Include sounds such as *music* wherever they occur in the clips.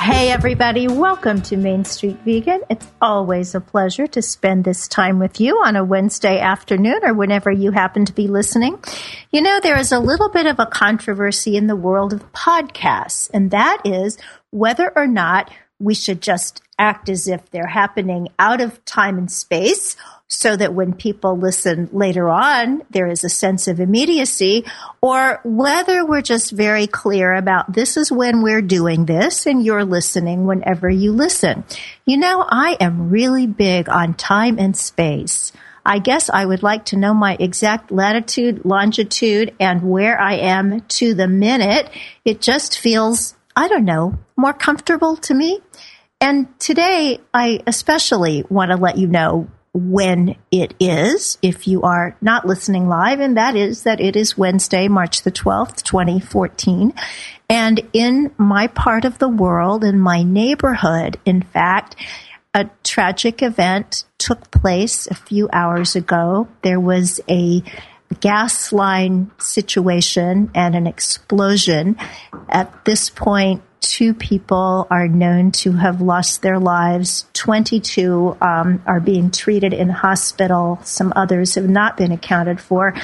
Hey, everybody, welcome to Main Street Vegan. It's always a pleasure to spend this time with you on a Wednesday afternoon or whenever you happen to be listening. You know, there is a little bit of a controversy in the world of podcasts, and that is whether or not we should just act as if they're happening out of time and space so that when people listen later on, there is a sense of immediacy, or whether we're just very clear about this is when we're doing this and you're listening whenever you listen. You know, I am really big on time and space. I guess I would like to know my exact latitude, longitude, and where I am to the minute. It just feels, I don't know, more comfortable to me. And today, I especially want to let you know when it is, if you are not listening live, and that is that it is Wednesday, March the 12th, 2014. And in my part of the world, in my neighborhood, in fact, a tragic event took place a few hours ago. There was a gas line situation and an explosion. At this point, two people are known to have lost their lives. 22 um, are being treated in hospital. Some others have not been accounted for.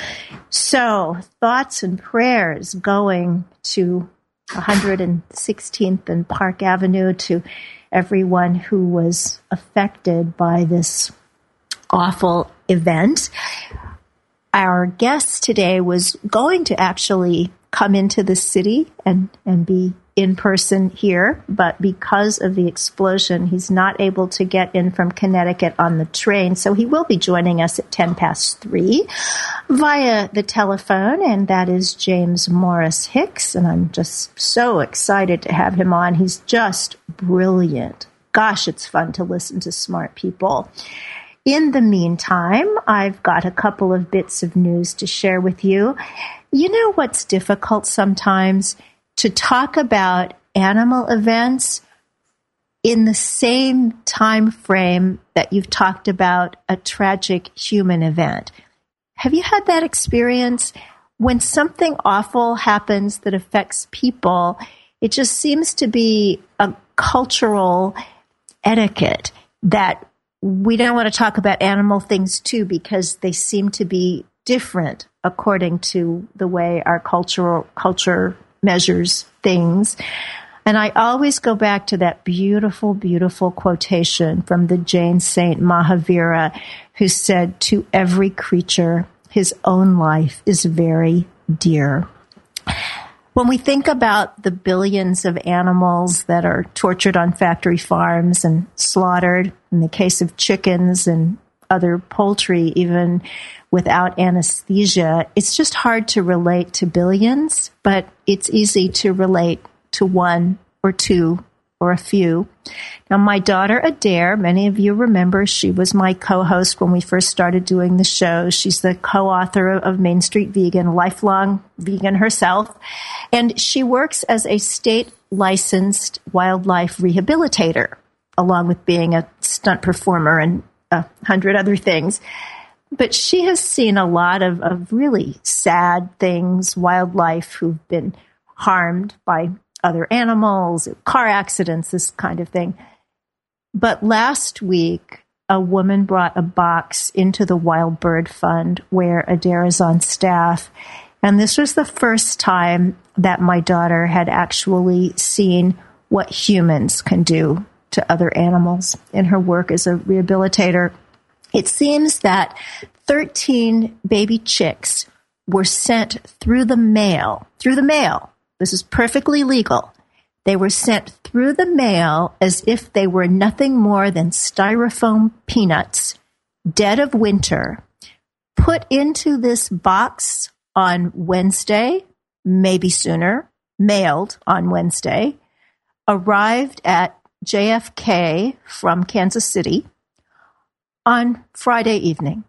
So, thoughts and prayers going to 116th and Park Avenue to everyone who was affected by this awful event. Our guest today was going to actually come into the city and, and be in person here, but because of the explosion, he's not able to get in from Connecticut on the train. So he will be joining us at 10 past three via the telephone. And that is James Morris Hicks. And I'm just so excited to have him on. He's just brilliant. Gosh, it's fun to listen to smart people. In the meantime, I've got a couple of bits of news to share with you. You know what's difficult sometimes? to talk about animal events in the same time frame that you've talked about a tragic human event. Have you had that experience? When something awful happens that affects people, it just seems to be a cultural etiquette that we don't want to talk about animal things too because they seem to be different according to the way our cultural culture measures things. And I always go back to that beautiful, beautiful quotation from the Jain saint Mahavira, who said, To every creature, his own life is very dear. When we think about the billions of animals that are tortured on factory farms and slaughtered, in the case of chickens and other poultry, even without anesthesia, it's just hard to relate to billions, but it's easy to relate to one or two or a few. Now, my daughter Adair, many of you remember, she was my co-host when we first started doing the show. She's the co-author of Main Street Vegan, lifelong vegan herself, and she works as a state licensed wildlife rehabilitator, along with being a stunt performer and a hundred other things. But she has seen a lot of, of really sad things, wildlife who've been harmed by other animals, car accidents, this kind of thing. But last week, a woman brought a box into the Wild Bird Fund where Adair is on staff. And this was the first time that my daughter had actually seen what humans can do to other animals in her work as a rehabilitator. It seems that 13 baby chicks were sent through the mail, through the mail. This is perfectly legal. They were sent through the mail as if they were nothing more than styrofoam peanuts, dead of winter, put into this box on Wednesday, maybe sooner, mailed on Wednesday, arrived at JFK from Kansas City on Friday evening.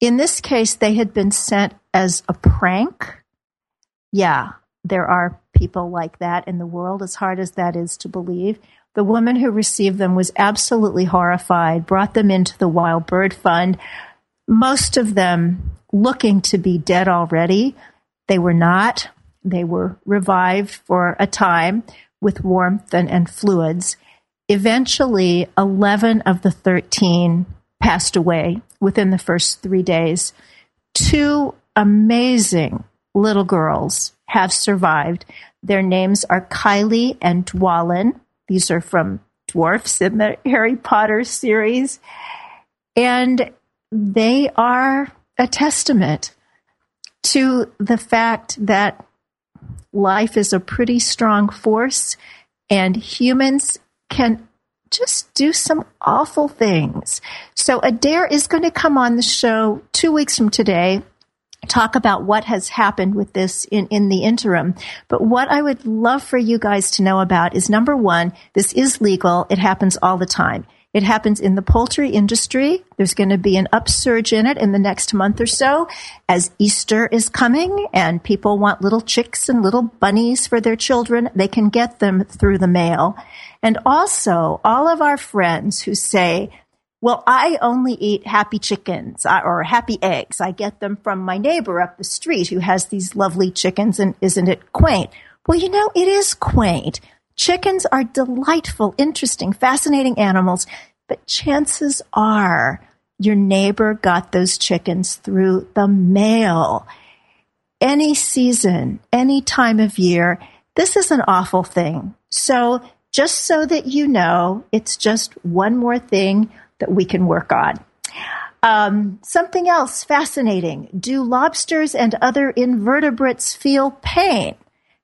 In this case, they had been sent as a prank. Yeah, there are people like that in the world, as hard as that is to believe. The woman who received them was absolutely horrified, brought them into the Wild Bird Fund, most of them looking to be dead already. They were not. They were revived for a time with warmth and, and fluids. Eventually, 11 of the 13 passed away within the first three days. Two amazing little girls have survived. Their names are Kylie and Dwalin. These are from dwarfs in the *laughs* Harry Potter series. And they are a testament to the fact that life is a pretty strong force and humans can just do some awful things. So Adair is going to come on the show two weeks from today talk about what has happened with this in, in the interim. But what I would love for you guys to know about is number one, this is legal. It happens all the time. It happens in the poultry industry. There's going to be an upsurge in it in the next month or so as Easter is coming and people want little chicks and little bunnies for their children. They can get them through the mail. And also all of our friends who say, well, I only eat happy chickens uh, or happy eggs. I get them from my neighbor up the street who has these lovely chickens and isn't it quaint? Well, you know, it is quaint. Chickens are delightful, interesting, fascinating animals, but chances are your neighbor got those chickens through the mail. Any season, any time of year, this is an awful thing. So just so that you know, it's just one more thing that we can work on. Um, something else fascinating. Do lobsters and other invertebrates feel pain?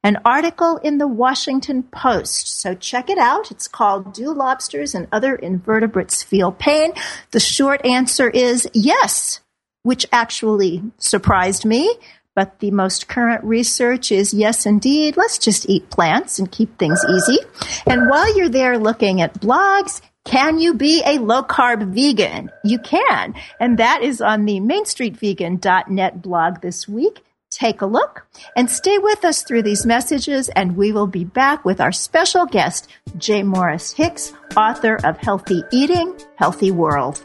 An article in the Washington Post. So check it out. It's called Do Lobsters and Other Invertebrates Feel Pain? The short answer is yes, which actually surprised me. But the most current research is yes, indeed. Let's just eat plants and keep things easy. And while you're there looking at blogs, can you be a low carb vegan? You can. And that is on the mainstreetvegan.net blog this week. Take a look and stay with us through these messages, and we will be back with our special guest, J. Morris Hicks, author of Healthy Eating, Healthy World.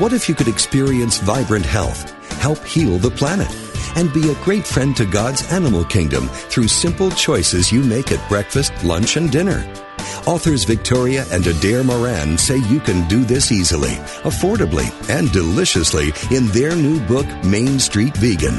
What if you could experience vibrant health, help heal the planet, and be a great friend to God's animal kingdom through simple choices you make at breakfast, lunch, and dinner? Authors Victoria and Adair Moran say you can do this easily, affordably, and deliciously in their new book, Main Street Vegan.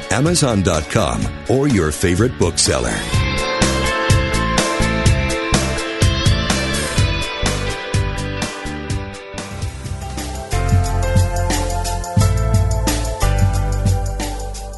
Amazon.com, or your favorite bookseller.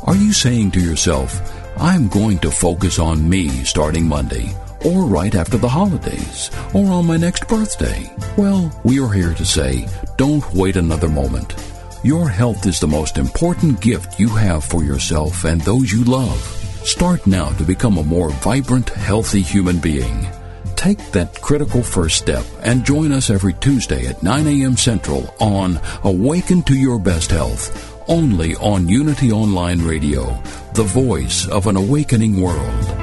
Are you saying to yourself, I'm going to focus on me starting Monday, or right after the holidays, or on my next birthday? Well, we are here to say, don't wait another moment. Your health is the most important gift you have for yourself and those you love. Start now to become a more vibrant, healthy human being. Take that critical first step and join us every Tuesday at 9 a.m. Central on Awaken to Your Best Health only on Unity Online Radio, the voice of an awakening world.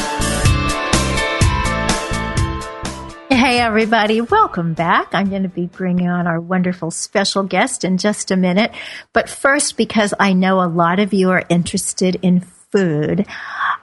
Hey, everybody. Welcome back. I'm going to be bringing on our wonderful special guest in just a minute. But first, because I know a lot of you are interested in food,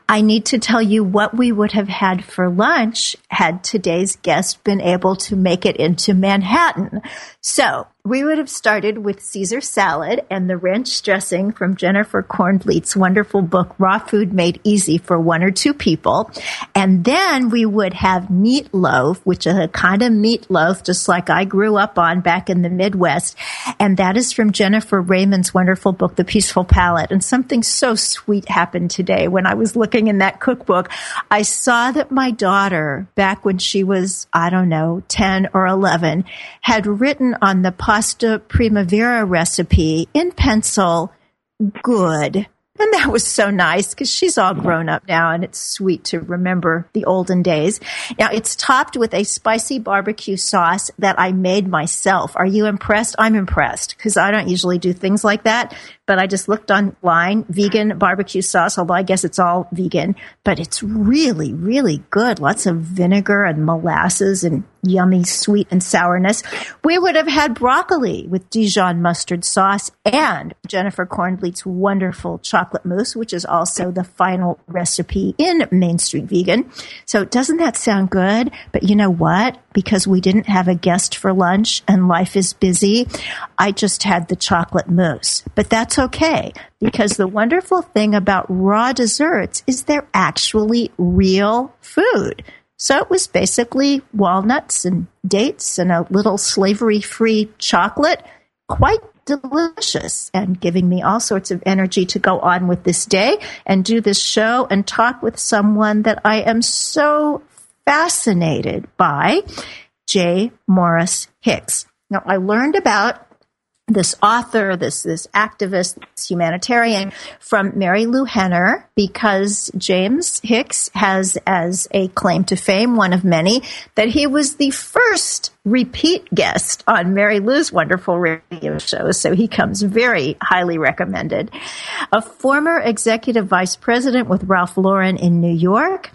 I need to tell you what we would have had for lunch had today's guest been able to make it into Manhattan. So we would have started with Caesar salad and the ranch dressing from Jennifer Cornbleet's wonderful book, Raw Food Made Easy for One or Two People. And then we would have meatloaf, which is a kind of meatloaf, just like I grew up on back in the Midwest. And that is from Jennifer Raymond's wonderful book, The Peaceful Palate. And something so sweet happened today when I was looking in that cookbook. I saw that my daughter, back when she was, I don't know, 10 or 11, had written on the pasta primavera recipe in pencil, good. And that was so nice because she's all grown up now and it's sweet to remember the olden days. Now it's topped with a spicy barbecue sauce that I made myself. Are you impressed? I'm impressed because I don't usually do things like that, but I just looked online, vegan barbecue sauce, although I guess it's all vegan, but it's really, really good. Lots of vinegar and molasses and yummy sweet and sourness. We would have had broccoli with Dijon mustard sauce and Jennifer Cornbleet's wonderful chocolate mousse, which is also the final recipe in Main Street Vegan. So doesn't that sound good? But you know what? Because we didn't have a guest for lunch and life is busy, I just had the chocolate mousse. But that's okay because the wonderful thing about raw desserts is they're actually real food. So it was basically walnuts and dates and a little slavery free chocolate. Quite delicious and giving me all sorts of energy to go on with this day and do this show and talk with someone that I am so fascinated by, J. Morris Hicks. Now, I learned about this author, this this activist, this humanitarian from Marilu Henner, because James Hicks has as a claim to fame, one of many, that he was the first repeat guest on Marilu's wonderful radio show. So he comes very highly recommended. A former executive vice president with Ralph Lauren in New York.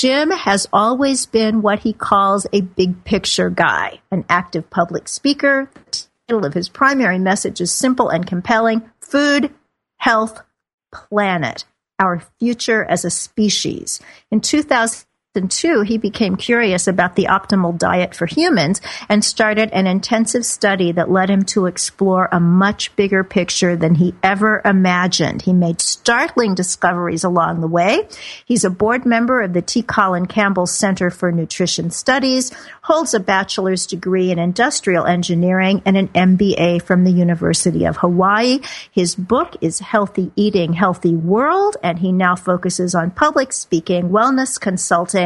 Jim has always been what he calls a big picture guy, an active public speaker, The title of his primary message is simple and compelling food, health, planet, our future as a species. In 2000, 2002, he became curious about the optimal diet for humans and started an intensive study that led him to explore a much bigger picture than he ever imagined. He made startling discoveries along the way. He's a board member of the T. Colin Campbell Center for Nutrition Studies, holds a bachelor's degree in industrial engineering and an MBA from the University of Hawaii. His book is Healthy Eating, Healthy World, and he now focuses on public speaking, wellness consulting,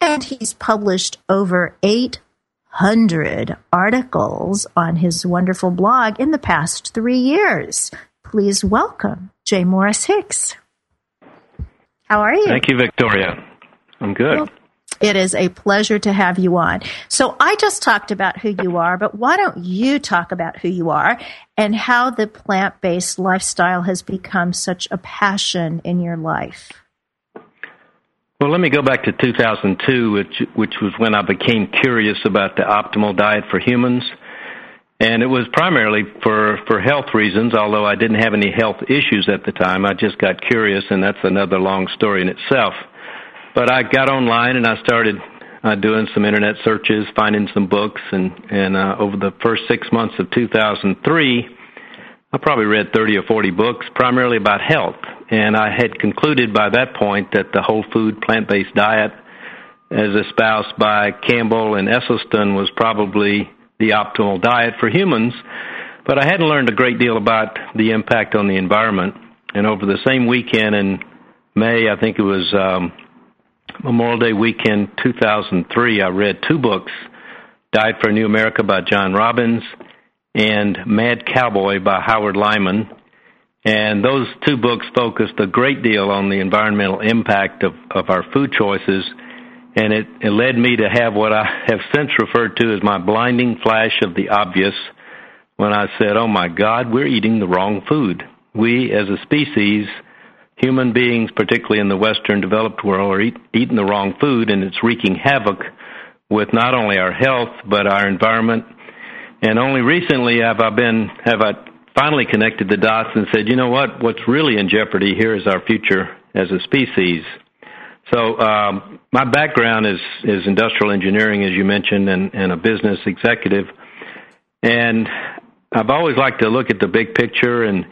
and he's published over 800 articles on his wonderful blog in the past three years. Please welcome J. Morris Hicks. How are you? Thank you, Victoria. I'm good. Well, it is a pleasure to have you on. So I just talked about who you are, but why don't you talk about who you are and how the plant based lifestyle has become such a passion in your life? Well, let me go back to 2002, which, which was when I became curious about the optimal diet for humans. And it was primarily for, for health reasons, although I didn't have any health issues at the time. I just got curious, and that's another long story in itself. But I got online and I started uh, doing some internet searches, finding some books, and, and uh, over the first six months of 2003, I probably read 30 or 40 books, primarily about health. And I had concluded by that point that the whole food plant based diet, as espoused by Campbell and Esselstyn, was probably the optimal diet for humans. But I hadn't learned a great deal about the impact on the environment. And over the same weekend in May, I think it was um, Memorial Day weekend 2003, I read two books Diet for a New America by John Robbins and Mad Cowboy by Howard Lyman. And those two books focused a great deal on the environmental impact of, of our food choices. And it, it led me to have what I *laughs* have since referred to as my blinding flash of the obvious when I said, oh my God, we're eating the wrong food. We as a species, human beings, particularly in the Western developed world, are eat, eating the wrong food and it's wreaking havoc with not only our health, but our environment and only recently have I been have I finally connected the dots and said, you know what? What's really in jeopardy here is our future as a species. So um, my background is is industrial engineering, as you mentioned, and, and a business executive. And I've always liked to look at the big picture and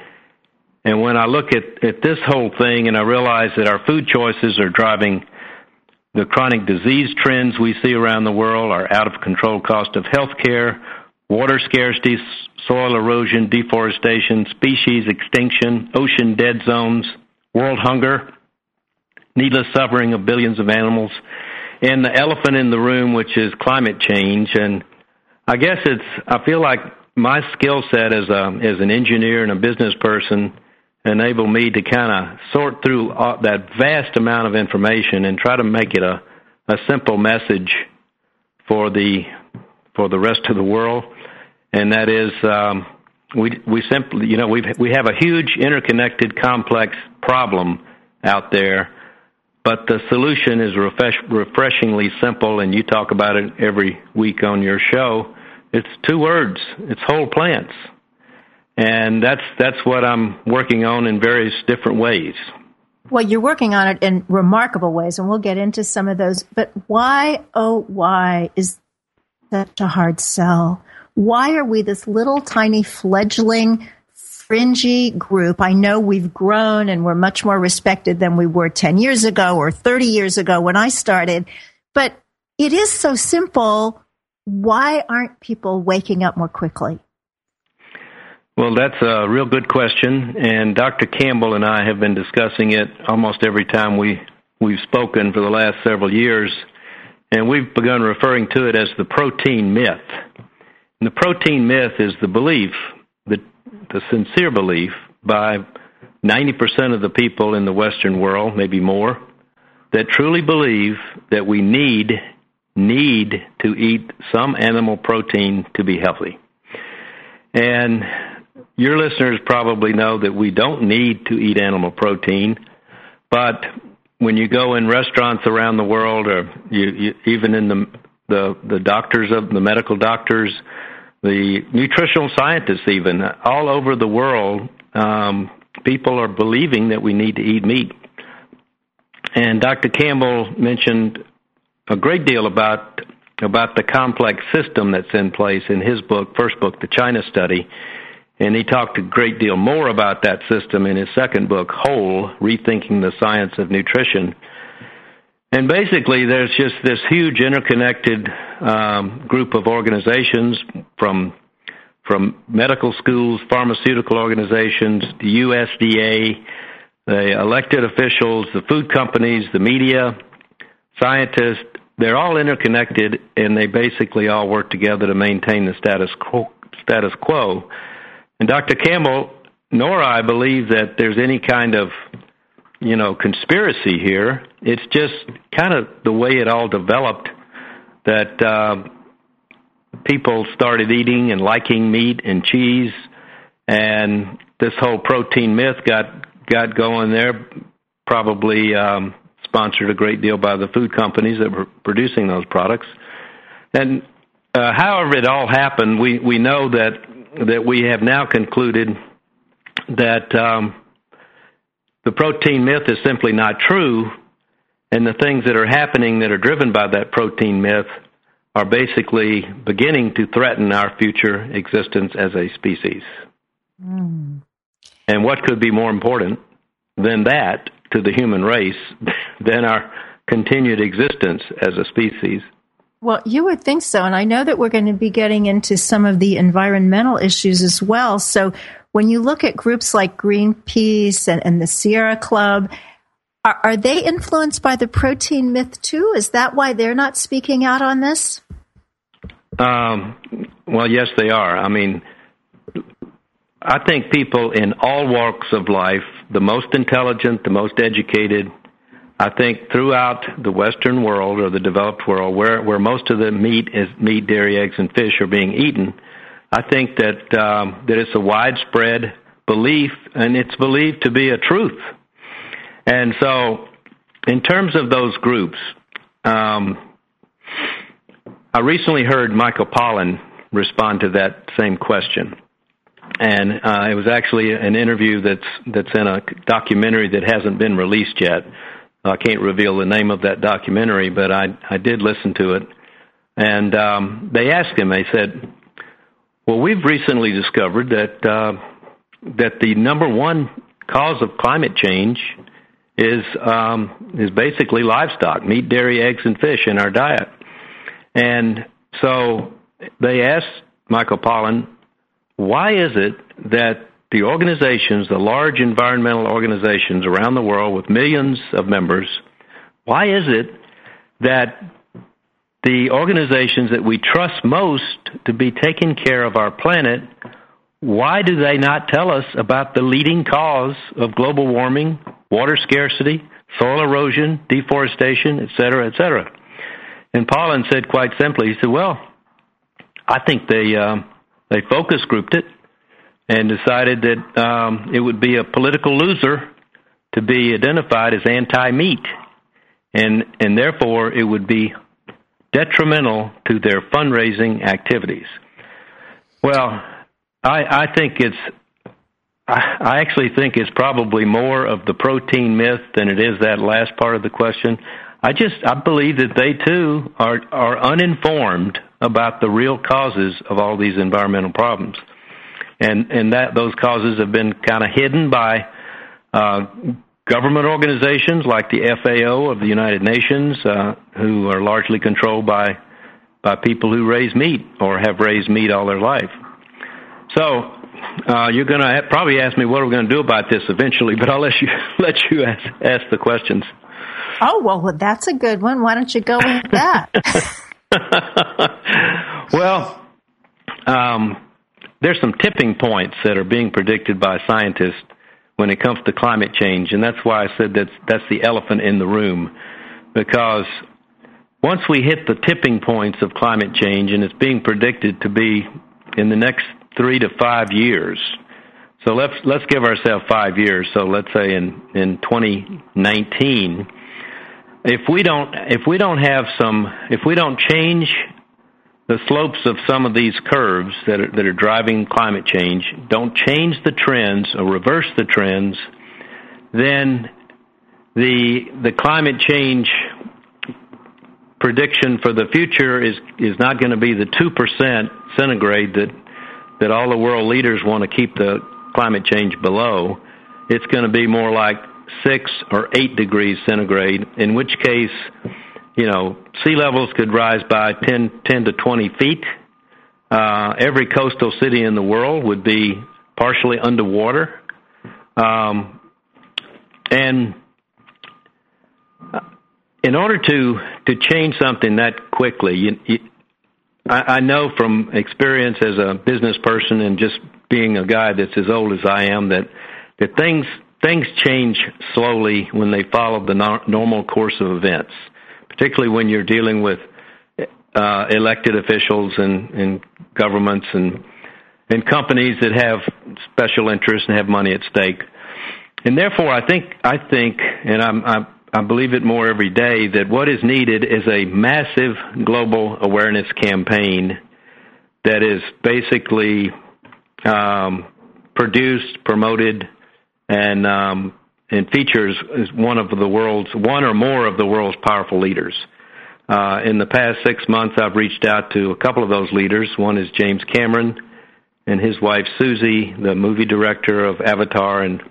and when I look at, at this whole thing and I realize that our food choices are driving the chronic disease trends we see around the world, our out of control cost of health care, water scarcity, soil erosion, deforestation, species extinction, ocean dead zones, world hunger, needless suffering of billions of animals, and the elephant in the room, which is climate change. And I guess it's, I feel like my skill set as a as an engineer and a business person enable me to kind of sort through all, that vast amount of information and try to make it a a simple message for the for the rest of the world and that is um, we we simply you know we we have a huge interconnected complex problem out there, but the solution is refresh, refreshingly simple, and you talk about it every week on your show. It's two words. It's whole plants, and that's that's what I'm working on in various different ways. Well, you're working on it in remarkable ways, and we'll get into some of those. But why, oh, why is such a hard sell? why are we this little tiny fledgling fringy group? I know we've grown and we're much more respected than we were 10 years ago or 30 years ago when I started, but it is so simple. Why aren't people waking up more quickly? Well, that's a real good question, and Dr. Campbell and I have been discussing it almost every time we we've spoken for the last several years, and we've begun referring to it as the protein myth. And the protein myth is the belief the sincere belief by 90% of the people in the Western world, maybe more, that truly believe that we need need to eat some animal protein to be healthy. And your listeners probably know that we don't need to eat animal protein, but when you go in restaurants around the world, or you, you, even in the, the the doctors of the medical doctors, the nutritional scientists, even all over the world, um, people are believing that we need to eat meat. And Dr. Campbell mentioned a great deal about about the complex system that's in place in his book, first book, The China Study. And he talked a great deal more about that system in his second book, Whole Rethinking the Science of Nutrition. And basically, there's just this huge interconnected um, group of organizations from from medical schools, pharmaceutical organizations, the USDA, the elected officials, the food companies, the media, scientists, they're all interconnected and they basically all work together to maintain the status quo. Status quo. And Dr. Campbell nor I believe that there's any kind of you know conspiracy here. It's just kind of the way it all developed that uh, people started eating and liking meat and cheese, and this whole protein myth got got going there. Probably um, sponsored a great deal by the food companies that were producing those products. And uh, however it all happened, we we know that that we have now concluded that um, the protein myth is simply not true, and the things that are happening that are driven by that protein myth are basically beginning to threaten our future existence as a species. Mm. And what could be more important than that to the human race *laughs* than our continued existence as a species? Well, you would think so. And I know that we're going to be getting into some of the environmental issues as well. So when you look at groups like Greenpeace and, and the Sierra Club, are, are, they influenced by the protein myth too? Is that why they're not speaking out on this? Um, well, yes, they are. I mean, I think people in all walks of life, the most intelligent, the most educated, I think throughout the Western world or the developed world, where where most of the meat is meat, dairy, eggs, and fish are being eaten, I think that um, that it's a widespread belief, and it's believed to be a truth. And so, in terms of those groups, um, I recently heard Michael Pollan respond to that same question. And uh, it was actually an interview that's that's in a documentary that hasn't been released yet. I can't reveal the name of that documentary, but I I did listen to it. And um, they asked him. They said, "Well, we've recently discovered that uh, that the number one cause of climate change is um, is basically livestock, meat, dairy, eggs, and fish in our diet." And so they asked Michael Pollan, why is it that the organizations, the large environmental organizations around the world with millions of members, why is it that the organizations that we trust most to be taking care of our planet, why do they not tell us about the leading cause of global warming, water scarcity, soil erosion, deforestation, et cetera, et cetera? And Pollan said quite simply, he said, "Well, I think they uh, they focus grouped it and decided that um, it would be a political loser to be identified as anti-meat, and and therefore it would be detrimental to their fundraising activities." Well, I, I think it's I actually think it's probably more of the protein myth than it is that last part of the question. I just I believe that they too are are uninformed about the real causes of all these environmental problems, and and that those causes have been kind of hidden by uh, government organizations like the FAO of the United Nations, uh, who are largely controlled by by people who raise meat or have raised meat all their life. So uh, you're going to probably ask me what are we going to do about this eventually, *laughs* but I'll let you let you ask, ask the questions. Oh, well, that's a good one. Why don't you go with that? *laughs* well, um, there's some tipping points that are being predicted by scientists when it comes to climate change, and that's why I said that's that's the elephant in the room, because once we hit the tipping points of climate change, and it's being predicted to be in the next three to five years. So let's let's give ourselves five years. So let's say in in 2019, if we don't if we don't have some if we don't change the slopes of some of these curves that are, that are driving climate change don't change the trends or reverse the trends, then the the climate change prediction for the future is is not going to be the two percent centigrade that that all the world leaders want to keep the climate change below. It's going to be more like six or eight degrees centigrade, in which case you know, sea levels could rise by 10, 10 to 20 feet. Uh, every coastal city in the world would be partially underwater. Um, and uh, in order to, to change something that quickly, you, you, I, I know from experience as a business person and just being a guy that's as old as I am that that things things change slowly when they follow the no, normal course of events particularly when you're dealing with uh, elected officials and, and governments and and companies that have special interests and have money at stake. And therefore, I think I think, and I'm, I, I believe it more every day that what is needed is a massive global awareness campaign that is basically um, produced, promoted, and um, and features is one of the world's one or more of the world's powerful leaders. Uh, in the past six months, I've reached out to a couple of those leaders. One is James Cameron and his wife Suzy, the movie director of Avatar and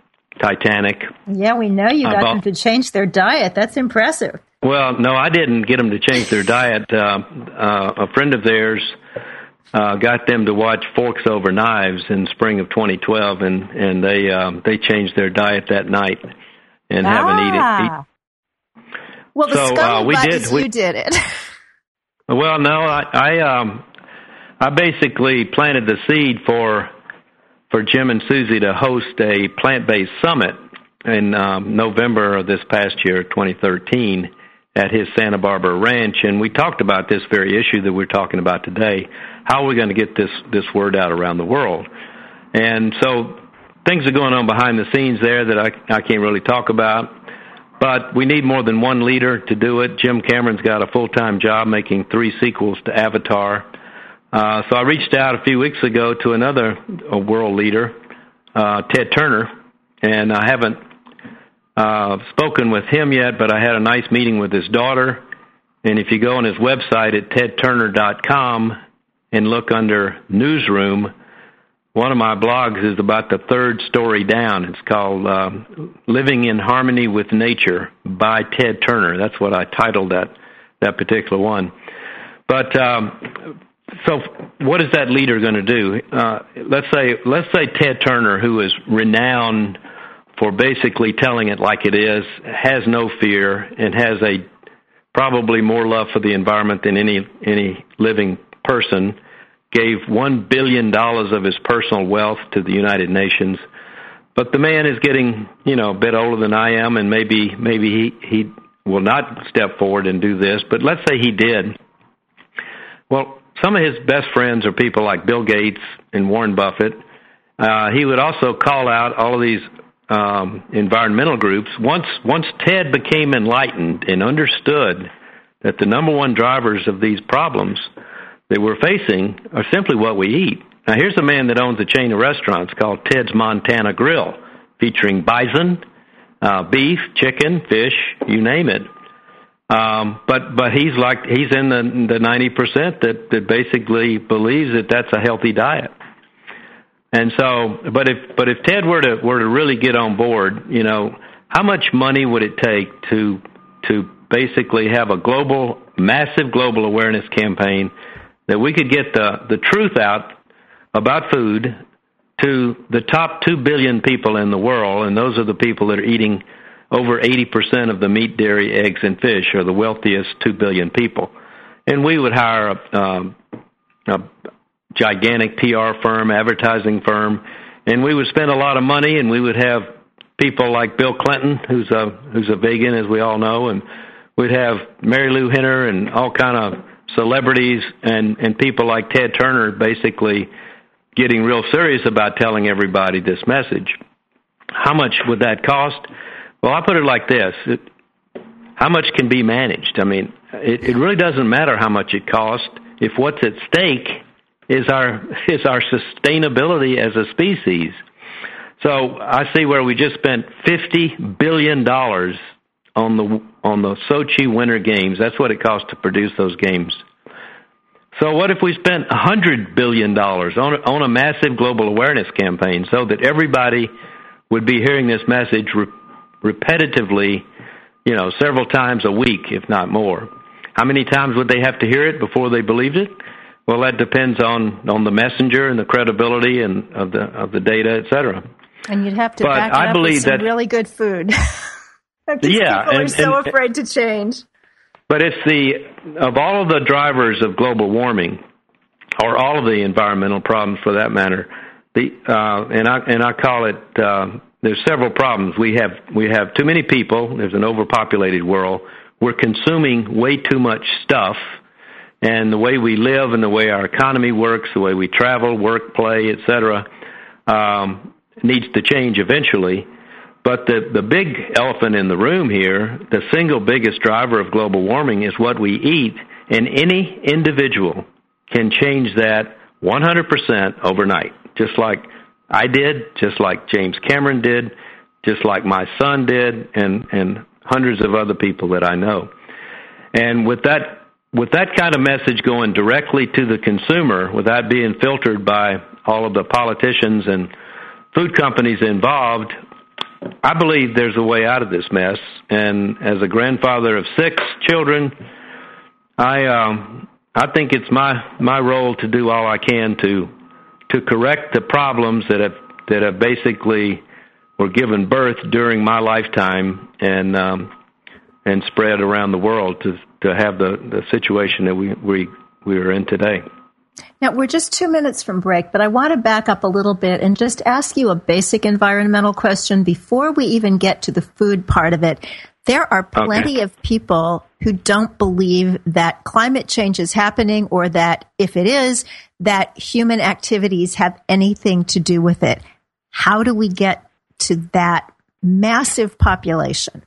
Titanic. Yeah, we know you got them to change their diet. That's impressive. Well, no, I didn't get them to change their diet. Uh, uh, a friend of theirs uh, got them to watch Forks Over Knives in spring of 2012, and and they um, they changed their diet that night and ah. haven't eaten. Eat. Well, the so, uh, we did. We, you did it. *laughs* well, no, I I, um, I basically planted the seed for for Jim and Suzy to host a plant based summit in um, November of this past year, 2013 at his Santa Barbara ranch, and we talked about this very issue that we're talking about today. How are we going to get this this word out around the world? And so things are going on behind the scenes there that I I can't really talk about. But we need more than one leader to do it. Jim Cameron's got a full time job making three sequels to Avatar. Uh, so I reached out a few weeks ago to another world leader, uh, Ted Turner, and I haven't uh, spoken with him yet, but I had a nice meeting with his daughter. And if you go on his website at tedturner.com and look under newsroom, one of my blogs is about the third story down. It's called uh, "Living in Harmony with Nature" by Ted Turner. That's what I titled that that particular one. But um, so, what is that leader going to do? Uh, let's say let's say Ted Turner, who is renowned for basically telling it like it is, has no fear, and has a probably more love for the environment than any any living person. Gave one billion dollars of his personal wealth to the United Nations, but the man is getting you know a bit older than I am, and maybe maybe he he will not step forward and do this. But let's say he did. Well, some of his best friends are people like Bill Gates and Warren Buffett. Uh, he would also call out all of these um, environmental groups, once once Ted became enlightened and understood that the number one drivers of these problems that we're facing are simply what we eat. Now, here's a man that owns a chain of restaurants called Ted's Montana Grill, featuring bison, uh, beef, chicken, fish, you name it. Um, but but he's like he's in the the ninety percent that that basically believes that that's a healthy diet. And so, but if but if Ted were to were to really get on board, you know, how much money would it take to to basically have a global, massive global awareness campaign that we could get the the truth out about food to the top two billion people in the world, and those are the people that are eating over 80% of the meat, dairy, eggs, and fish, are the wealthiest two billion people. And we would hire a, um, a gigantic PR firm, advertising firm, and we would spend a lot of money, and we would have people like Bill Clinton, who's a who's a vegan, as we all know, and we'd have Marilu Henner and all kind of celebrities and and people like Ted Turner, basically getting real serious about telling everybody this message. How much would that cost? Well, I put it like this: it, how much can be managed? I mean, it, it really doesn't matter how much it costs if what's at stake is our *laughs* is our sustainability as a species. So I see where we just spent fifty billion dollars on the on the Sochi Winter Games. That's what it costs to produce those games. So what if we spent a hundred billion dollars on on a massive global awareness campaign so that everybody would be hearing this message re- repetitively, you know, several times a week, if not more? How many times would they have to hear it before they believed it? Well, that depends on on the messenger and the credibility and of the of the data, et cetera. And you'd have to but back it I up believe with some that, really good food. *laughs* yeah, people and, are so and, afraid to change. But it's the of all of the drivers of global warming, or all of the environmental problems for that matter. The uh, and I and I call it. Uh, there's several problems. We have we have too many people. There's an overpopulated world. We're consuming way too much stuff and the way we live and the way our economy works, the way we travel, work, play, etc., um, needs to change eventually. But the the big elephant in the room here, the single biggest driver of global warming is what we eat, and any individual can change that 100% overnight, just like I did, just like James Cameron did, just like my son did, and and hundreds of other people that I know. And with that with that kind of message going directly to the consumer without being filtered by all of the politicians and food companies involved, I believe there's a way out of this mess. And as a grandfather of six children, I um, I think it's my my role to do all I can to to correct the problems that have that have basically were given birth during my lifetime and um, and spread around the world to to have the, the situation that we, we we are in today. Now, we're just two minutes from break, but I want to back up a little bit and just ask you a basic environmental question before we even get to the food part of it. There are plenty okay. of people who don't believe that climate change is happening or that if it is, that human activities have anything to do with it. How do we get to that massive population?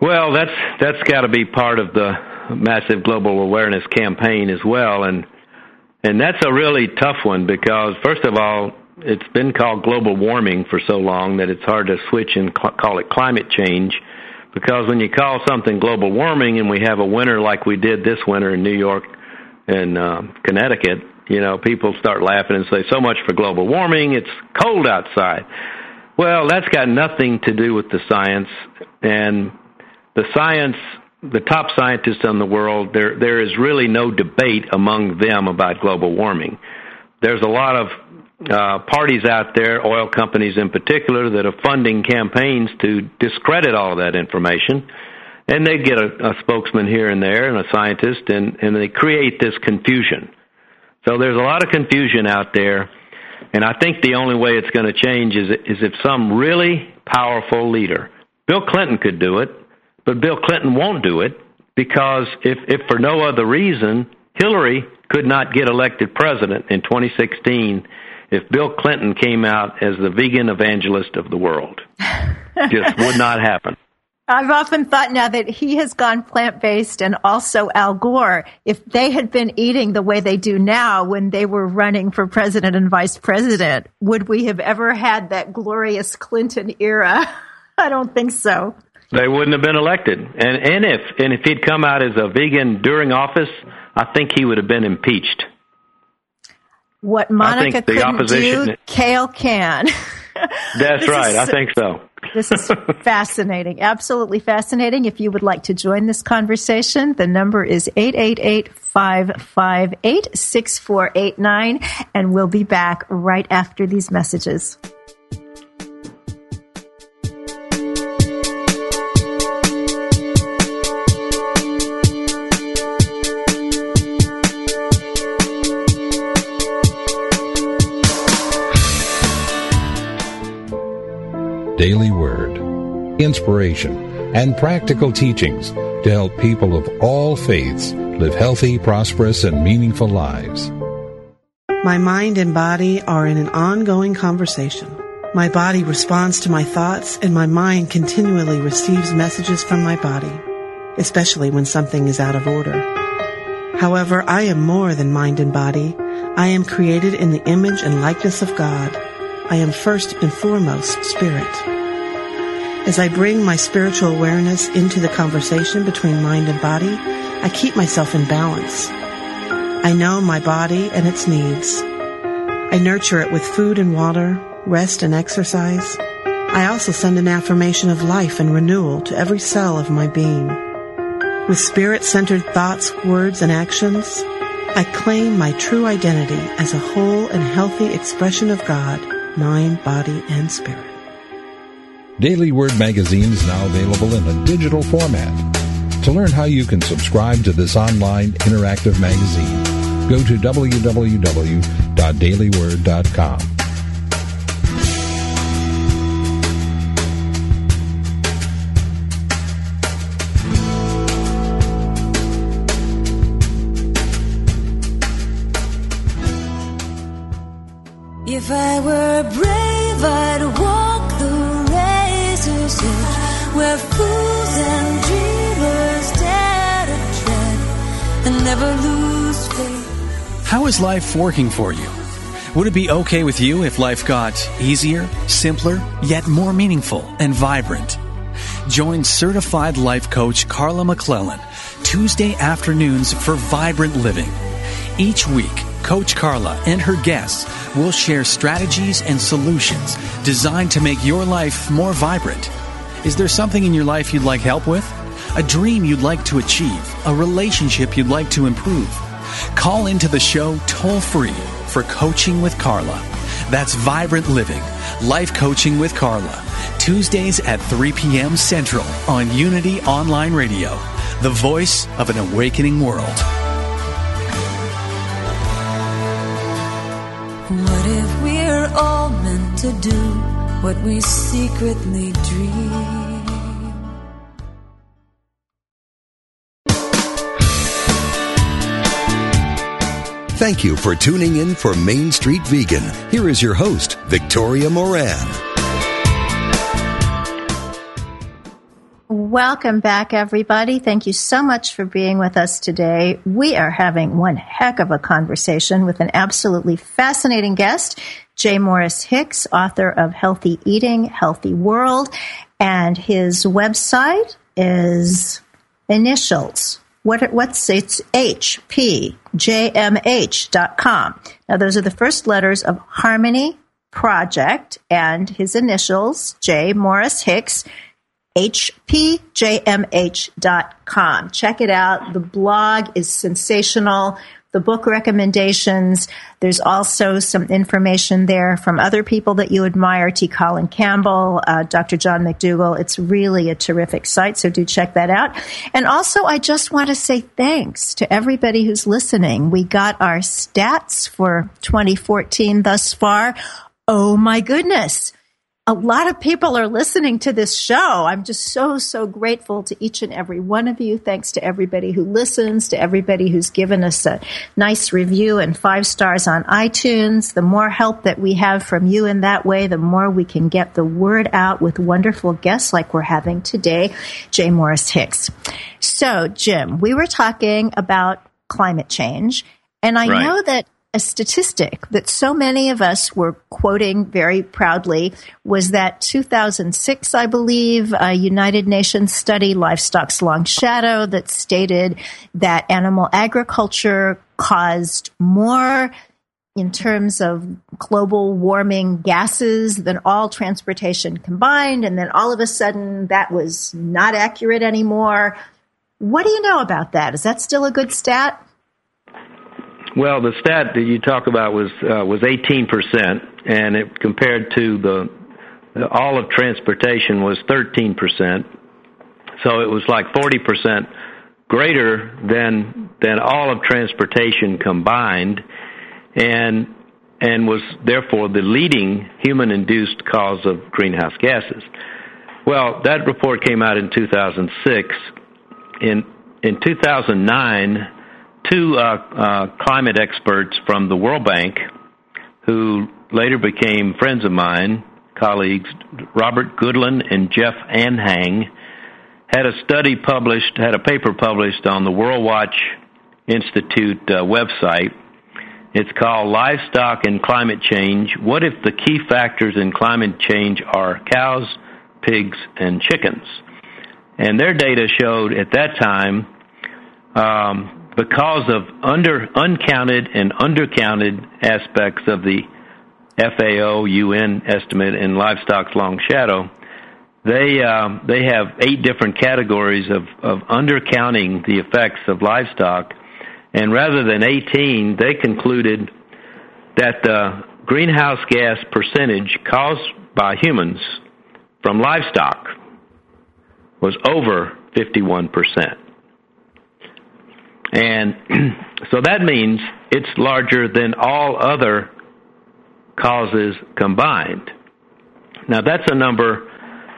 Well, that's that's got to be part of the massive global awareness campaign as well, and and that's a really tough one because first of all, it's been called global warming for so long that it's hard to switch and cl- call it climate change. Because when you call something global warming and we have a winter like we did this winter in New York and uh, Connecticut, you know, people start laughing and say, so much for global warming, it's cold outside. Well, that's got nothing to do with the science. And the science, the top scientists in the world, there there is really no debate among them about global warming. There's a lot of uh, parties out there, oil companies in particular, that are funding campaigns to discredit all of that information. And they get a, a spokesman here and there and a scientist, and, and they create this confusion. So there's a lot of confusion out there. And I think the only way it's going to change is, is if some really powerful leader, Bill Clinton could do it, but Bill Clinton won't do it because if, if for no other reason, Hillary could not get elected president in 2016 if Bill Clinton came out as the vegan evangelist of the world. *laughs* Just would not happen. I've often thought now that he has gone plant based and also Al Gore, if they had been eating the way they do now when they were running for president and vice president, would we have ever had that glorious Clinton era? *laughs* I don't think so. They wouldn't have been elected. And and if and if he'd come out as a vegan during office, I think he would have been impeached. What Monica couldn't opposition, do, Kale can. *laughs* That's right. I think so. this is fascinating. Absolutely fascinating. If you would like to join this conversation, the number is 888-558-6489 and we'll be back right after these messages. Daily word, inspiration, and practical teachings to help people of all faiths live healthy, prosperous, and meaningful lives. My mind and body are in an ongoing conversation. My body responds to my thoughts, and my mind continually receives messages from my body, especially when something is out of order. However, I am more than mind and body. I am created in the image and likeness of God. I am first and foremost spirit. As I bring my spiritual awareness into the conversation between mind and body, I keep myself in balance. I know my body and its needs. I nurture it with food and water, rest and exercise. I also send an affirmation of life and renewal to every cell of my being. With spirit-centered thoughts, words, and actions, I claim my true identity as a whole and healthy expression of God, mind, body, and spirit. Daily Word Magazine is now available in a digital format. To learn how you can subscribe to this online interactive magazine, go to www.dailyword.com. I were brave, I'd walk the razor's edge where fools and dreamers dare to tread and never lose faith. How is life working for you? Would it be okay with you if life got easier, simpler, yet more meaningful and vibrant? Join certified life coach Carla McClellan Tuesday afternoons for Vibrant Living. Each week, Coach Carla and her guests will share strategies and solutions designed to make your life more vibrant. Is there something in your life you'd like help with? A dream you'd like to achieve? A relationship you'd like to improve? Call into the show toll free for Coaching with Carla. That's Vibrant Living, Life Coaching with Carla. Tuesdays at 3 p.m. Central on Unity Online Radio, the voice of an awakening world. To do what we secretly dream? Thank you for tuning in for Main Street Vegan. Here is your host, Victoria Moran. Welcome back, everybody. Thank you so much for being with us today. We are having one heck of a conversation with an absolutely fascinating guest, J. Morris Hicks, author of Healthy Eating, Healthy World, and his website is initials. What, what's it's hpjmh.com. Now, those are the first letters of Harmony Project and his initials, J. Morris Hicks, hpjmh.com. Check it out. The blog is sensational. The book recommendations. There's also some information there from other people that you admire. T. Colin Campbell, uh, Dr. John McDougall. It's really a terrific site, so do check that out. And also, I just want to say thanks to everybody who's listening. We got our stats for 2014 thus far. Oh my goodness a lot of people are listening to this show. I'm just so, so grateful to each and every one of you. Thanks to everybody who listens, to everybody who's given us a nice review and five stars on iTunes. The more help that we have from you in that way, the more we can get the word out with wonderful guests like we're having today, J. Morris Hicks. So, Jim, we were talking about climate change. And I Right. know that a statistic that so many of us were quoting very proudly was that 2006, I believe, a United Nations study, Livestock's Long Shadow, that stated that animal agriculture caused more in terms of global warming gases than all transportation combined. And then all of a sudden that was not accurate anymore. What do you know about that? Is that still a good stat? Well, the stat that you talk about was uh, was 18 percent, and it compared to the, all of transportation was 13 percent. So it was like 40 percent greater than than all of transportation combined, and and was therefore the leading human-induced cause of greenhouse gases. Well, that report came out in 2006. In in 2009, two uh, uh, climate experts from the World Bank, who later became friends of mine, colleagues, Robert Goodland and Jeff Anhang, had a study published, had a paper published on the Worldwatch Institute uh, website. It's called Livestock and Climate Change. What if the key factors in climate change are cows, pigs, and chickens? And their data showed at that time, um, because of under uncounted and undercounted aspects of the FAO UN estimate in livestock's long shadow, they um, they have eight different categories of of undercounting the effects of livestock, and rather than 18, they concluded that the greenhouse gas percentage caused by humans from livestock was over 51 percent, and *clears throat* so that means it's larger than all other causes combined. Now that's a number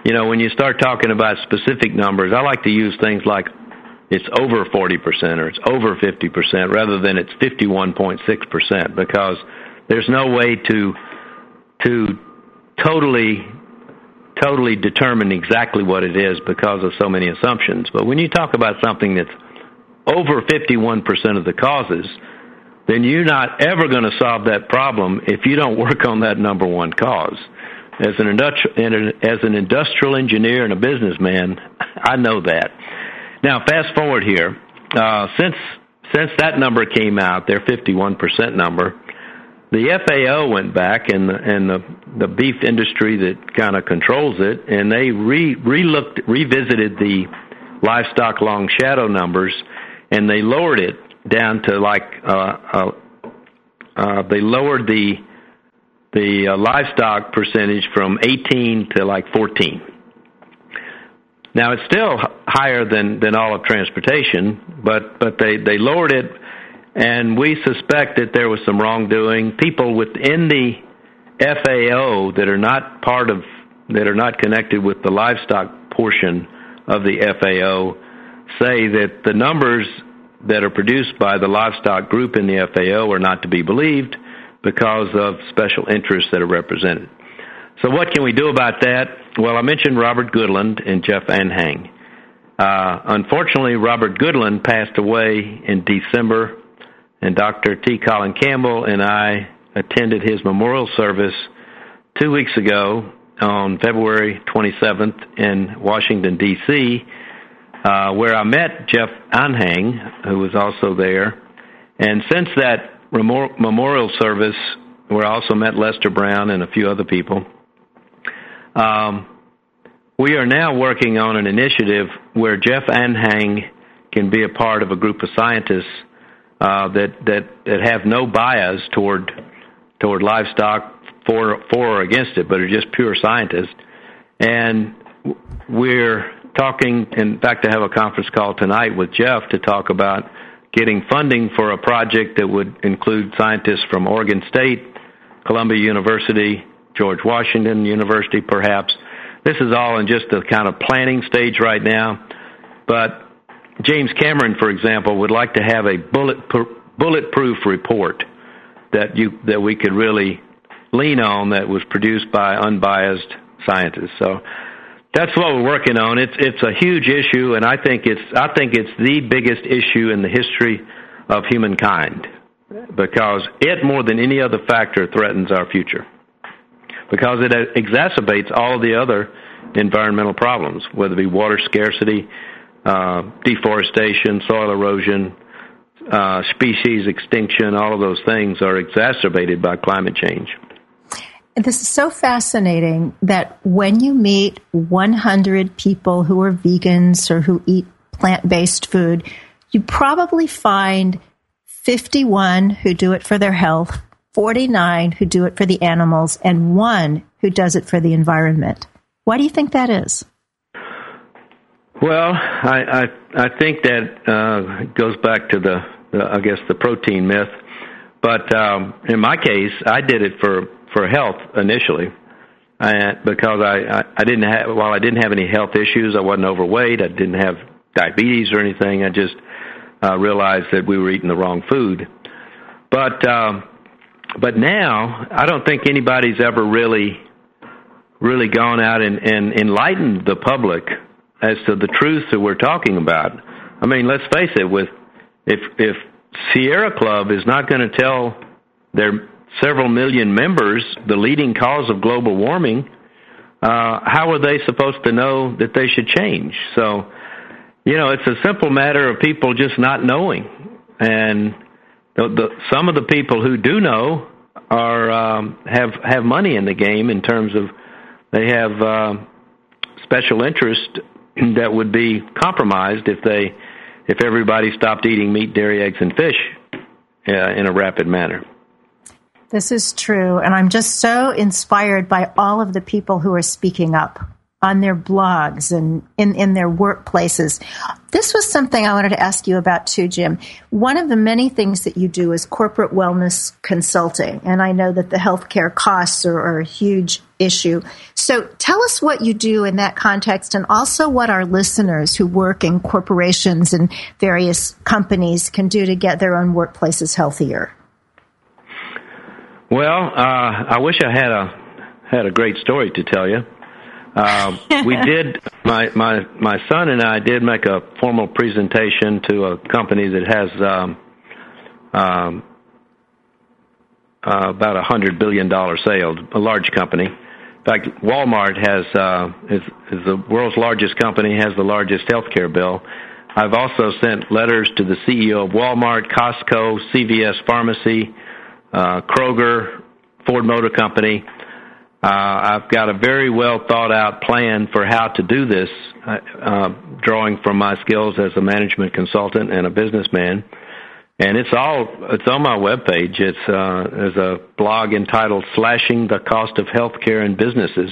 you know, when you start talking about specific numbers, I like to use things like it's over 40% or it's over 50% rather than it's 51.6% because there's no way to to totally totally determine exactly what it is because of so many assumptions. But when you talk about something that's over 51% of the causes, then you're not ever going to solve that problem if you don't work on that number one cause as an industrial as an industrial engineer and a businessman, *laughs* I know that. Now, fast forward here. Uh, since since that number came out, their 51% number, the FAO went back and the, and the the beef industry that kind of controls it, and they re relooked revisited the livestock long shadow numbers, and they lowered it down to like uh, uh, uh, they lowered the the uh, livestock percentage from 18 to like 14. Now it's still higher than than all of transportation, but but they they lowered it, and we suspect that there was some wrongdoing. People within the FAO that are not part of that are not connected with the livestock portion of the FAO say that the numbers that are produced by the livestock group in the FAO are not to be believed because of special interests that are represented. So, what can we do about that? Well, I mentioned Robert Goodland and Jeff Anhang. Uh, unfortunately, Robert Goodland passed away in December, and Dr. T. Colin Campbell and I attended his memorial service two weeks ago on February 27th in Washington, D.C., uh, where I met Jeff Anhang, who was also there. And since that memorial service where I also met Lester Brown and a few other people. Um, we are now working on an initiative where Jeff Anhang can be a part of a group of scientists uh, that that that have no bias toward toward livestock for for or against it, but are just pure scientists. And we're talking, in fact, to have a conference call tonight with Jeff to talk about getting funding for a project that would include scientists from Oregon State, Columbia University, George Washington University, perhaps. This is all in just the kind of planning stage right now. But James Cameron, for example, would like to have a bullet, bulletproof report that you that we could really lean on that was produced by unbiased scientists. So that's what we're working on. It's it's a huge issue, and I think it's I think it's the biggest issue in the history of humankind because it more than any other factor threatens our future because it exacerbates all the other environmental problems, whether it be water scarcity, uh, deforestation, soil erosion, uh, species extinction. All of those things are exacerbated by climate change. This is so fascinating that when you meet 100 people who are vegans or who eat plant based food, you probably find 51 who do it for their health, 49 who do it for the animals, and one who does it for the environment. Why do you think that is? Well, I I, I think that uh, goes back to the, I guess the protein myth but um, in my case, I did it for for health initially, and because I, I I didn't have while I didn't have any health issues, I wasn't overweight, I didn't have diabetes or anything. I just uh, realized that we were eating the wrong food. But um, but now I don't think anybody's ever really really gone out and, and enlightened the public as to the truth that we're talking about. I mean, let's face it. With if if Sierra Club is not going to tell their several million members the leading cause of global warming, uh, how are they supposed to know that they should change? So, you know, it's a simple matter of people just not knowing, and the, the, some of the people who do know are um, have have money in the game in terms of they have uh, special interest *clears throat* that would be compromised if they if everybody stopped eating meat, dairy, eggs, and fish uh, in a rapid manner. This is true, and I'm just so inspired by all of the people who are speaking up on their blogs and in, in their workplaces. This was something I wanted to ask you about too, Jim. One of the many things that you do is corporate wellness consulting, and I know that the healthcare costs are, are a huge issue. So tell us what you do in that context and also what our listeners who work in corporations and various companies can do to get their own workplaces healthier. Well, uh, I wish I had a had a great story to tell you. Uh, we *laughs* did. My my my son and I did make a formal presentation to a company that has um, um, uh, about a hundred billion dollar sales, a large company. In fact, Walmart has uh, is, is the world's largest company, has the largest healthcare bill. I've also sent letters to the CEO of Walmart, Costco, CVS Pharmacy, uh, Kroger, Ford Motor Company uh, I've got a very well thought out plan for how to do this, uh, uh, drawing from my skills as a management consultant and a businessman. And it's all it's on my webpage. It's uh, there's a blog entitled "Slashing the Cost of Healthcare in Businesses."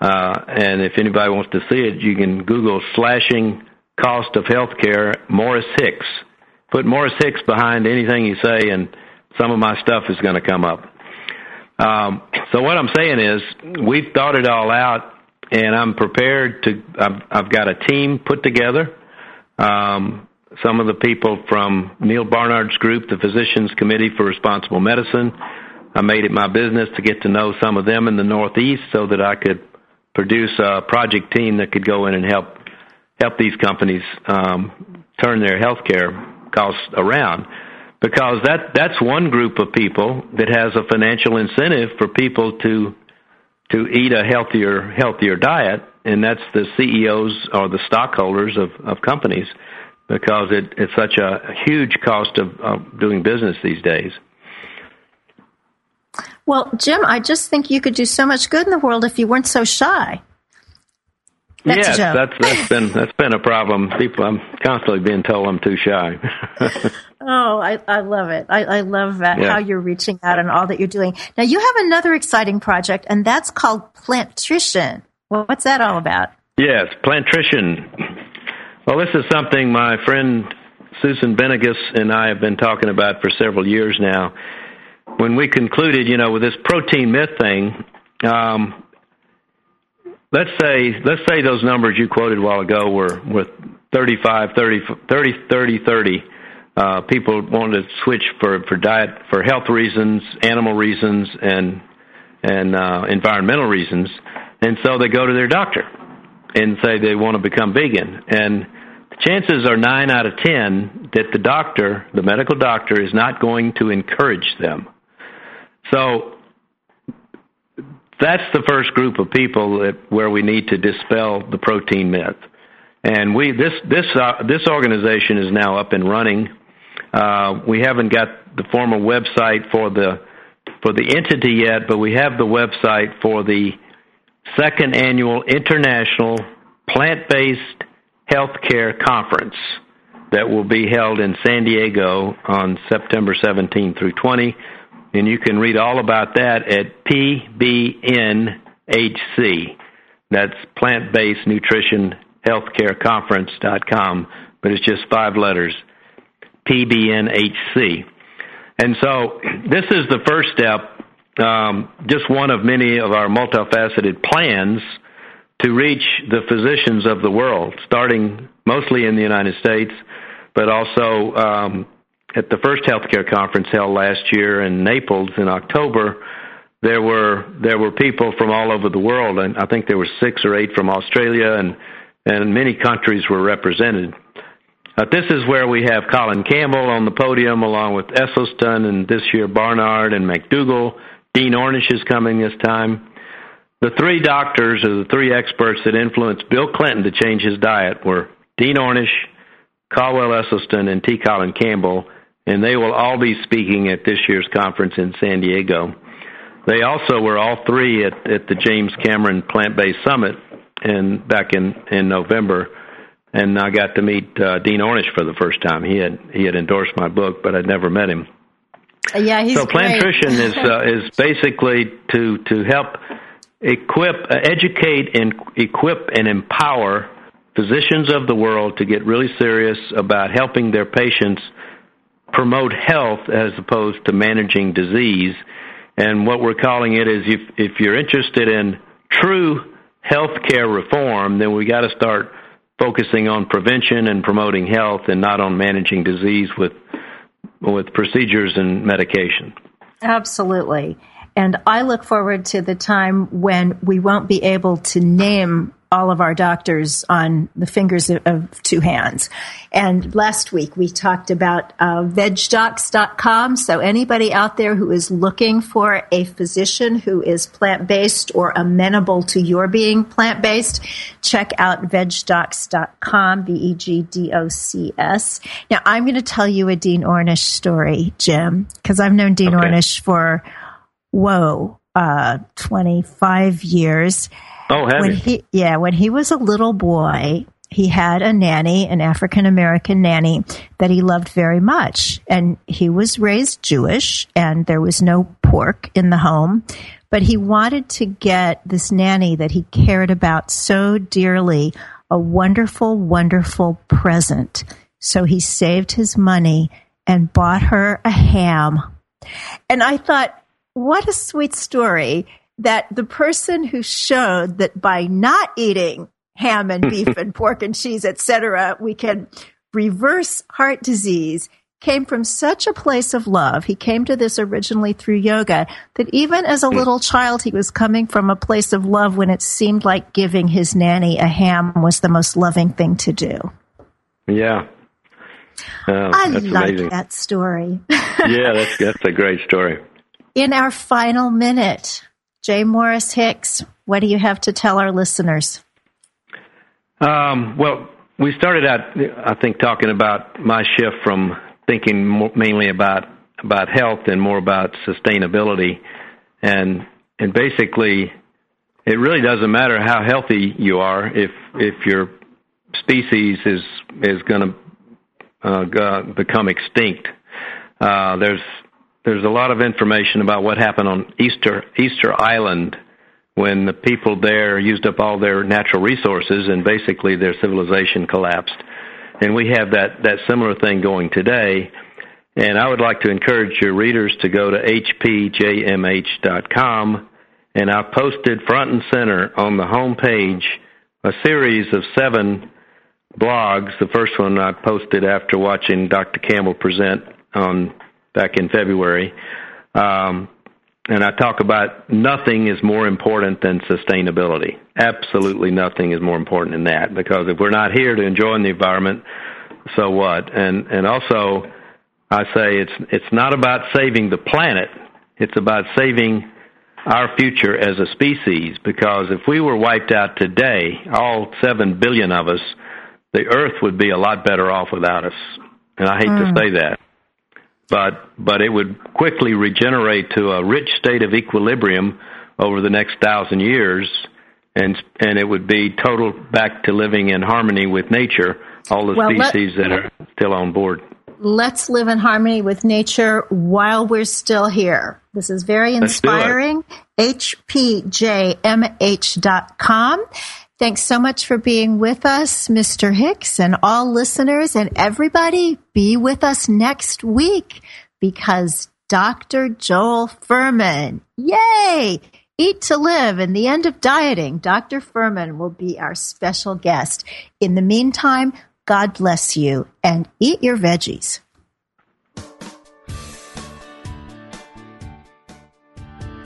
Uh, and if anybody wants to see it, you can Google "Slashing Cost of Healthcare" Morris Hicks. Put Morris Hicks behind anything you say, and some of my stuff is going to come up. Um, so what I'm saying is, we've thought it all out, and I'm prepared to. I've, I've got a team put together. Um, some of the people from Neal Barnard's group, the Physicians Committee for Responsible Medicine. I made it my business to get to know some of them in the Northeast so that I could produce a project team that could go in and help help these companies um, turn their healthcare costs around because that that's one group of people that has a financial incentive for people to to eat a healthier healthier diet and that's the CEOs or the stockholders of, of companies because it, it's such a huge cost of, of doing business these days. Well, Jim, I just think you could do so much good in the world if you weren't so shy. That's yes, that's that's *laughs* been that's been a problem. People, I'm constantly being told I'm too shy. *laughs* oh, I, I love it. I, I love that, yeah. how you're reaching out and all that you're doing. Now you have another exciting project, and that's called Plantrition. Well, what's that all about? Yes, Plantrition. Well, this is something my friend Susan Benigas and I have been talking about for several years now. When we concluded, you know, with this protein myth thing, um, let's say let's say those numbers you quoted a while ago were with 35 30 30 30 30 uh, people wanted to switch for diet for health reasons animal reasons and and uh, environmental reasons. And so they go to their doctor and say they want to become vegan. And the chances are 9 out of 10 that the doctor the medical doctor is not going to encourage them. So that's the first group of people that, where we need to dispel the protein myth. And we this this uh, this organization is now up and running. Uh, we haven't got the formal website for the for the entity yet, but we have the website for the second annual International Plant-Based Healthcare Conference that will be held in San Diego on September 17 through 20 and you can read all about that at PBNHC. That's Plant Based Nutrition Healthcare Conference.com, but it's just five letters PBNHC. And so this is the first step, um, just one of many of our multifaceted plans to reach the physicians of the world, starting mostly in the United States, but also um, at the first healthcare conference held last year in Naples in October. There were there were people from all over the world, and I think there were six or eight from Australia, and and many countries were represented. Uh, this is where we have Colin Campbell on the podium, along with Esselstyn, and this year Barnard and McDougall. Dean Ornish is coming this time. The three doctors, or the three experts that influenced Bill Clinton to change his diet, were Dean Ornish, Caldwell Esselstyn, and T. Colin Campbell, and they will all be speaking at this year's conference in San Diego. They also were all three at, at the James Cameron Plant Based Summit in back in in November and I got to meet uh, Dean Ornish for the first time. He had he had endorsed my book, but I'd never met him. Yeah, he's so Plantrition is uh, *laughs* is basically to to help equip, uh, educate, and equip and empower physicians of the world to get really serious about helping their patients promote health as opposed to managing disease. And what we're calling it is if if you're interested in true healthcare reform, then we got to start focusing on prevention and promoting health and not on managing disease with with procedures and medication. Absolutely. And I look forward to the time when we won't be able to name all of our doctors on the fingers of, of two hands. And last week we talked about uh, vegdocs.com. So anybody out there who is looking for a physician who is plant based or amenable to your being plant based, check out vegdocs.com, V E G D O C S. Now I'm going to tell you a Dean Ornish story, Jim, because I've known Dean okay. Ornish for, whoa, uh, 25 years. Oh, when he yeah, when he was a little boy, he had a nanny, an African American nanny that he loved very much, and he was raised Jewish, and there was no pork in the home. But he wanted to get this nanny that he cared about so dearly a wonderful, wonderful present. So he saved his money and bought her a ham. And I thought, what a sweet story that the person who showed that by not eating ham and beef *laughs* and pork and cheese, etc., we can reverse heart disease came from such a place of love. He came to this originally through yoga that even as a hmm. little child, he was coming from a place of love when it seemed like giving his nanny a ham was the most loving thing to do. Yeah. Oh, I like that story. *laughs* yeah, that's, that's a great story. In our final minute, J. Morris Hicks, what do you have to tell our listeners? Um, well, we started out, I think, talking about my shift from thinking more, mainly about about health and more about sustainability, and and basically, it really doesn't matter how healthy you are if if your species is is going to uh, become extinct. Uh, there's there's a lot of information about what happened on Easter Easter Island when the people there used up all their natural resources and basically their civilization collapsed. And we have that that similar thing going today. And I would like to encourage your readers to go to hpjmh.com and I posted front and center on the home page a series of seven blogs. The first one I posted after watching Dr. Campbell present on back in February. Um, and I talk about nothing is more important than sustainability. Absolutely nothing is more important than that because if we're not here to enjoy the environment, so what? And and also, I say it's it's not about saving the planet. It's about saving our future as a species because if we were wiped out today, all seven billion of us, the Earth would be a lot better off without us. And I hate mm. to say that but but it would quickly regenerate to a rich state of equilibrium over the next thousand years, and and it would be total back to living in harmony with nature. All the well, species let, that are still on board. Let's live in harmony with nature while we're still here. This is very inspiring. HPJMH.com. Thanks so much for being with us, Mr. Hicks, and all listeners and everybody. Be with us next week. because Dr. Joel Fuhrman, yay! Eat to Live and the End of Dieting. Dr. Fuhrman will be our special guest. In the meantime, God bless you and eat your veggies.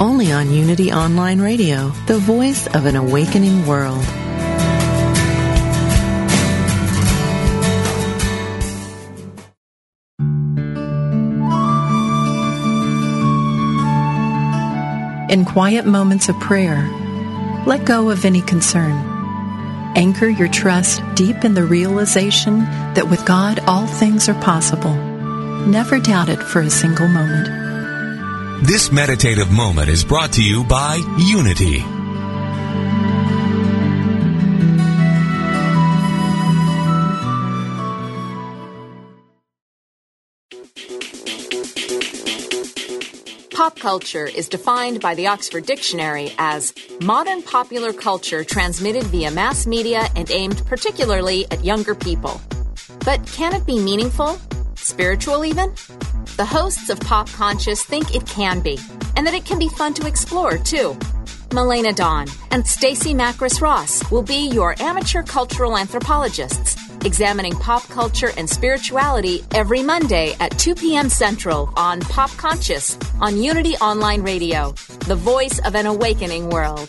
only on Unity Online Radio, the voice of an awakening world. In quiet moments of prayer, let go of any concern. Anchor your trust deep in the realization that with God all things are possible. Never doubt it for a single moment. This meditative moment is brought to you by Unity. Pop culture is defined by the Oxford Dictionary as modern popular culture transmitted via mass media and aimed particularly at younger people. But can it be meaningful? Spiritual, even? The hosts of Pop Conscious think it can be, and that it can be fun to explore, too. Melena Dawn and Stacy Macris Ross will be your amateur cultural anthropologists, examining pop culture and spirituality every Monday at 2 p.m. Central on Pop Conscious on Unity Online Radio, the voice of an awakening world.